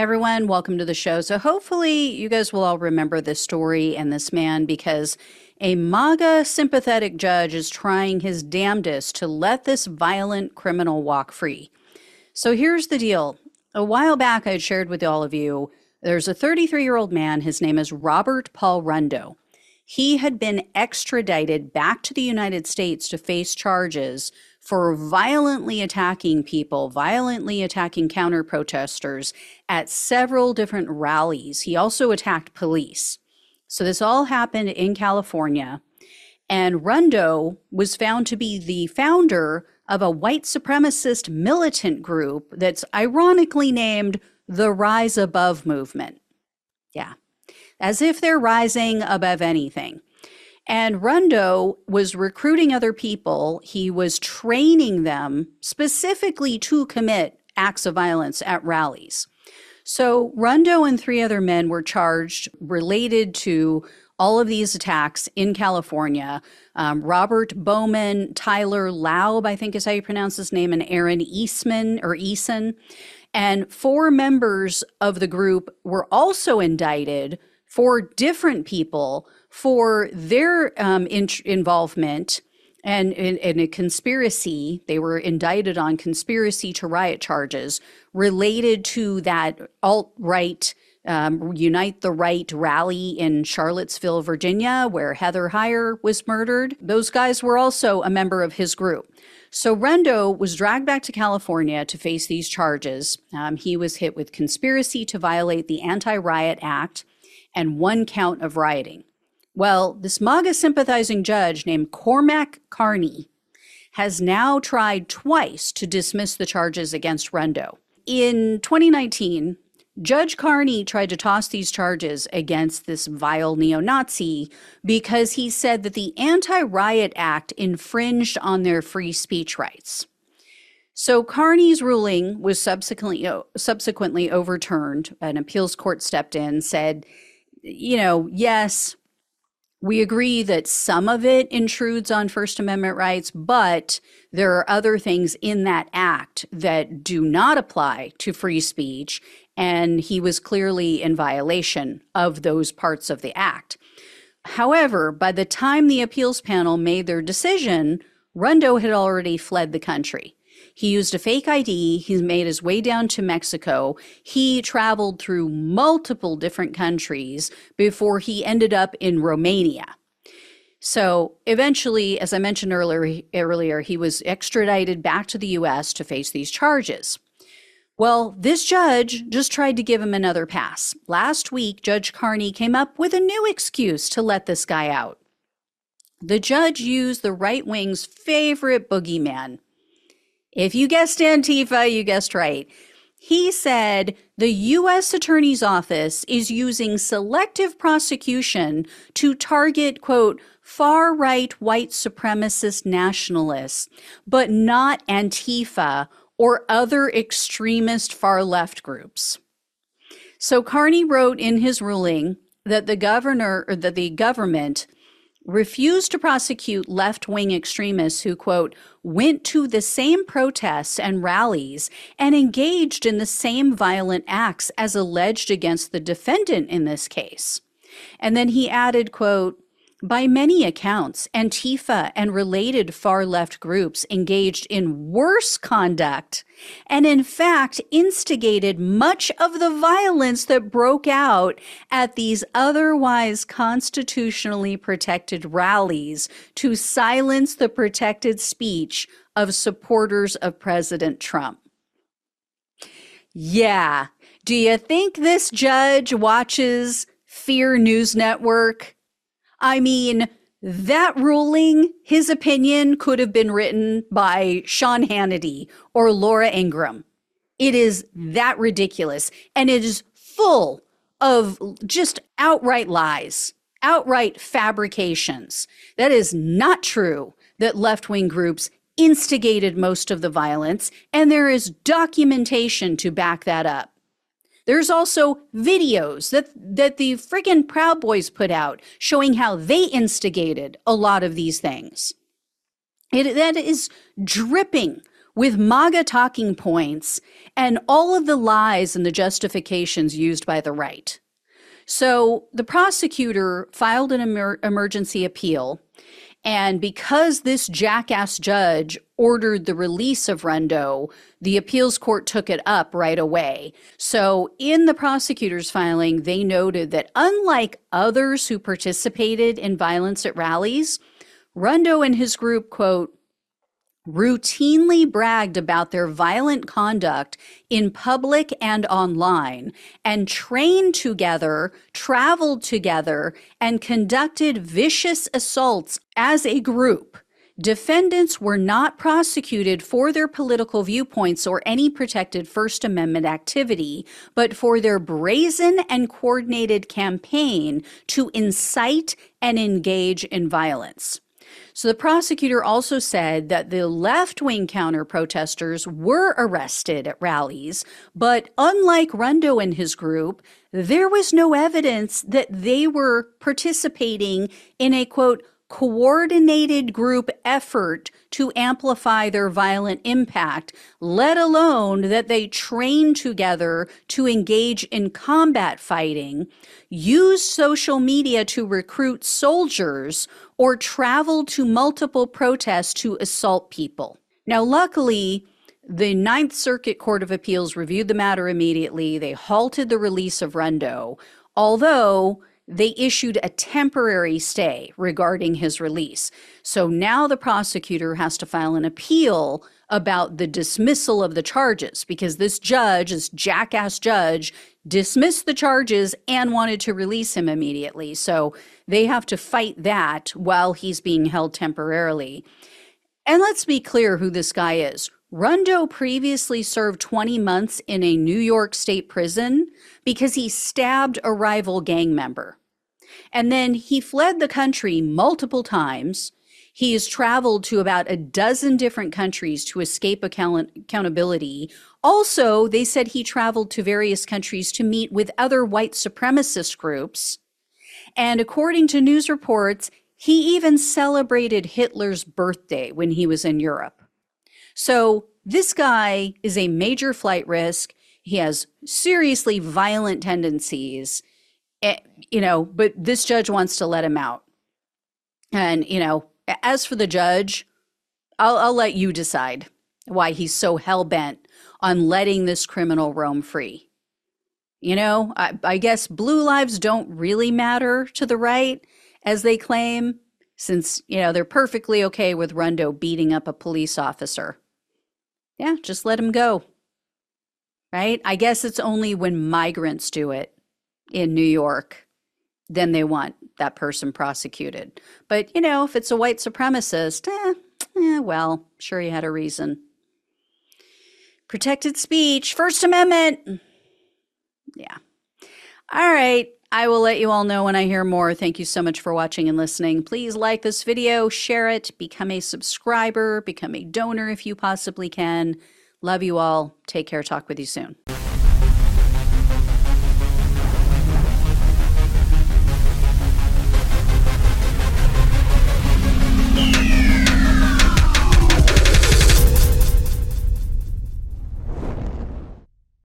Everyone, welcome to the show. So, hopefully, you guys will all remember this story and this man because a MAGA sympathetic judge is trying his damnedest to let this violent criminal walk free. So, here's the deal. A while back, I had shared with all of you there's a 33 year old man. His name is Robert Paul Rundo. He had been extradited back to the United States to face charges for violently attacking people, violently attacking counter protesters at several different rallies. He also attacked police. So this all happened in California. And Rundo was found to be the founder of a white supremacist militant group that's ironically named the Rise Above Movement. Yeah, as if they're rising above anything. And Rundo was recruiting other people. He was training them specifically to commit acts of violence at rallies. So Rundo and three other men were charged related to all of these attacks in California. Um, Robert Boman, Tyler Laub, I think is how you pronounce his name, and Aaron Eastman or Eason. And four members of the group were also indicted for different people for their um, in- involvement and in, in, a conspiracy. They were indicted on conspiracy to riot charges related to that alt right. Um, Unite the Right rally in Charlottesville, Virginia, where Heather Heyer was murdered. Those guys were also a member of his group. So Rundo was dragged back to California to face these charges. Um, he was hit with conspiracy to violate the Anti Riot Act and one count of rioting. Well, this MAGA sympathizing judge named Cormac Carney has now tried twice to dismiss the charges against Rundo. In 2019, Judge Carney tried to toss these charges against this vile neo Nazi because he said that the Anti Riot Act infringed on their free speech rights. So Carney's ruling was subsequently uh, subsequently overturned. An appeals court stepped in, said, you know, yes, we agree that some of it intrudes on First Amendment rights, but there are other things in that act that do not apply to free speech. And he was clearly in violation of those parts of the act. However, by the time the appeals panel made their decision, Rundo had already fled the country. He used a fake ID. He made his way down to Mexico. He traveled through multiple different countries before he ended up in Romania. So eventually, as I mentioned earlier, earlier, he was extradited back to the US to face these charges. Well, this judge just tried to give him another pass. Last week, Judge Carney came up with a new excuse to let this guy out. The judge used the right wing's favorite boogeyman, if you guessed Antifa, you guessed right. He said the U.S. Attorney's Office is using selective prosecution to target, quote, far right white supremacist nationalists, but not Antifa or other extremist far left groups. So Carney wrote in his ruling that the governor or that the government refused to prosecute left wing extremists who, quote, went to the same protests and rallies and engaged in the same violent acts as alleged against the defendant in this case. And then he added, quote, by many accounts, Antifa and related far left groups engaged in worse conduct and, in fact, instigated much of the violence that broke out at these otherwise constitutionally protected rallies to silence the protected speech of supporters of President Trump. Yeah. Do you think this judge watches Fear News Network? I mean, that ruling, his opinion could have been written by Sean Hannity or Laura Ingraham. It is that ridiculous. And it is full of just outright lies, outright fabrications. That is not true that left wing groups instigated most of the violence, and there is documentation to back that up. There's also videos that that the friggin' Proud Boys put out showing how they instigated a lot of these things. It that is dripping with MAGA talking points and all of the lies and the justifications used by the right. So the prosecutor filed an emer- emergency appeal. And because this jackass judge ordered the release of Rundo, the appeals court took it up right away. So, in the prosecutor's filing, they noted that unlike others who participated in violence at rallies, Rundo and his group, quote, routinely bragged about their violent conduct in public and online, and trained together, traveled together, and conducted vicious assaults as a group. Defendants were not prosecuted for their political viewpoints or any protected First Amendment activity, but for their brazen and coordinated campaign to incite and engage in violence. So the prosecutor also said that the left wing counter protesters were arrested at rallies, but unlike Rundo and his group, there was no evidence that they were participating in a quote, coordinated group effort to amplify their violent impact, let alone that they train together to engage in combat fighting, use social media to recruit soldiers, or travel to multiple protests to assault people. Now, luckily, the Ninth Circuit Court of Appeals reviewed the matter immediately. They halted the release of Rundo, although they issued a temporary stay regarding his release. So now the prosecutor has to file an appeal about the dismissal of the charges because this judge, this jackass judge, dismissed the charges and wanted to release him immediately. So they have to fight that while he's being held temporarily. And let's be clear who this guy is. Rundo previously served 20 months in a New York state prison because he stabbed a rival gang member. And then he fled the country multiple times. He has traveled to about a dozen different countries to escape account- accountability. Also, they said he traveled to various countries to meet with other white supremacist groups. And according to news reports, he even celebrated Hitler's birthday when he was in Europe. So, this guy is a major flight risk. He has seriously violent tendencies. Eh, you know, but this judge wants to let him out. And, you know, as for the judge, I'll, I'll let you decide why he's so hell bent on letting this criminal roam free. You know, I, I guess blue lives don't really matter to the right, as they claim, since, you know, they're perfectly okay with Rundo beating up a police officer. Yeah, just let him go. Right? I guess it's only when migrants do it in New York, then they want that person prosecuted. But, you know, if it's a white supremacist, eh, eh, well, sure he had a reason. Protected speech, First Amendment. Yeah. All right. I will let you all know when I hear more. Thank you so much for watching and listening. Please like this video, share it, become a subscriber, become a donor if you possibly can. Love you all. Take care. Talk with you soon.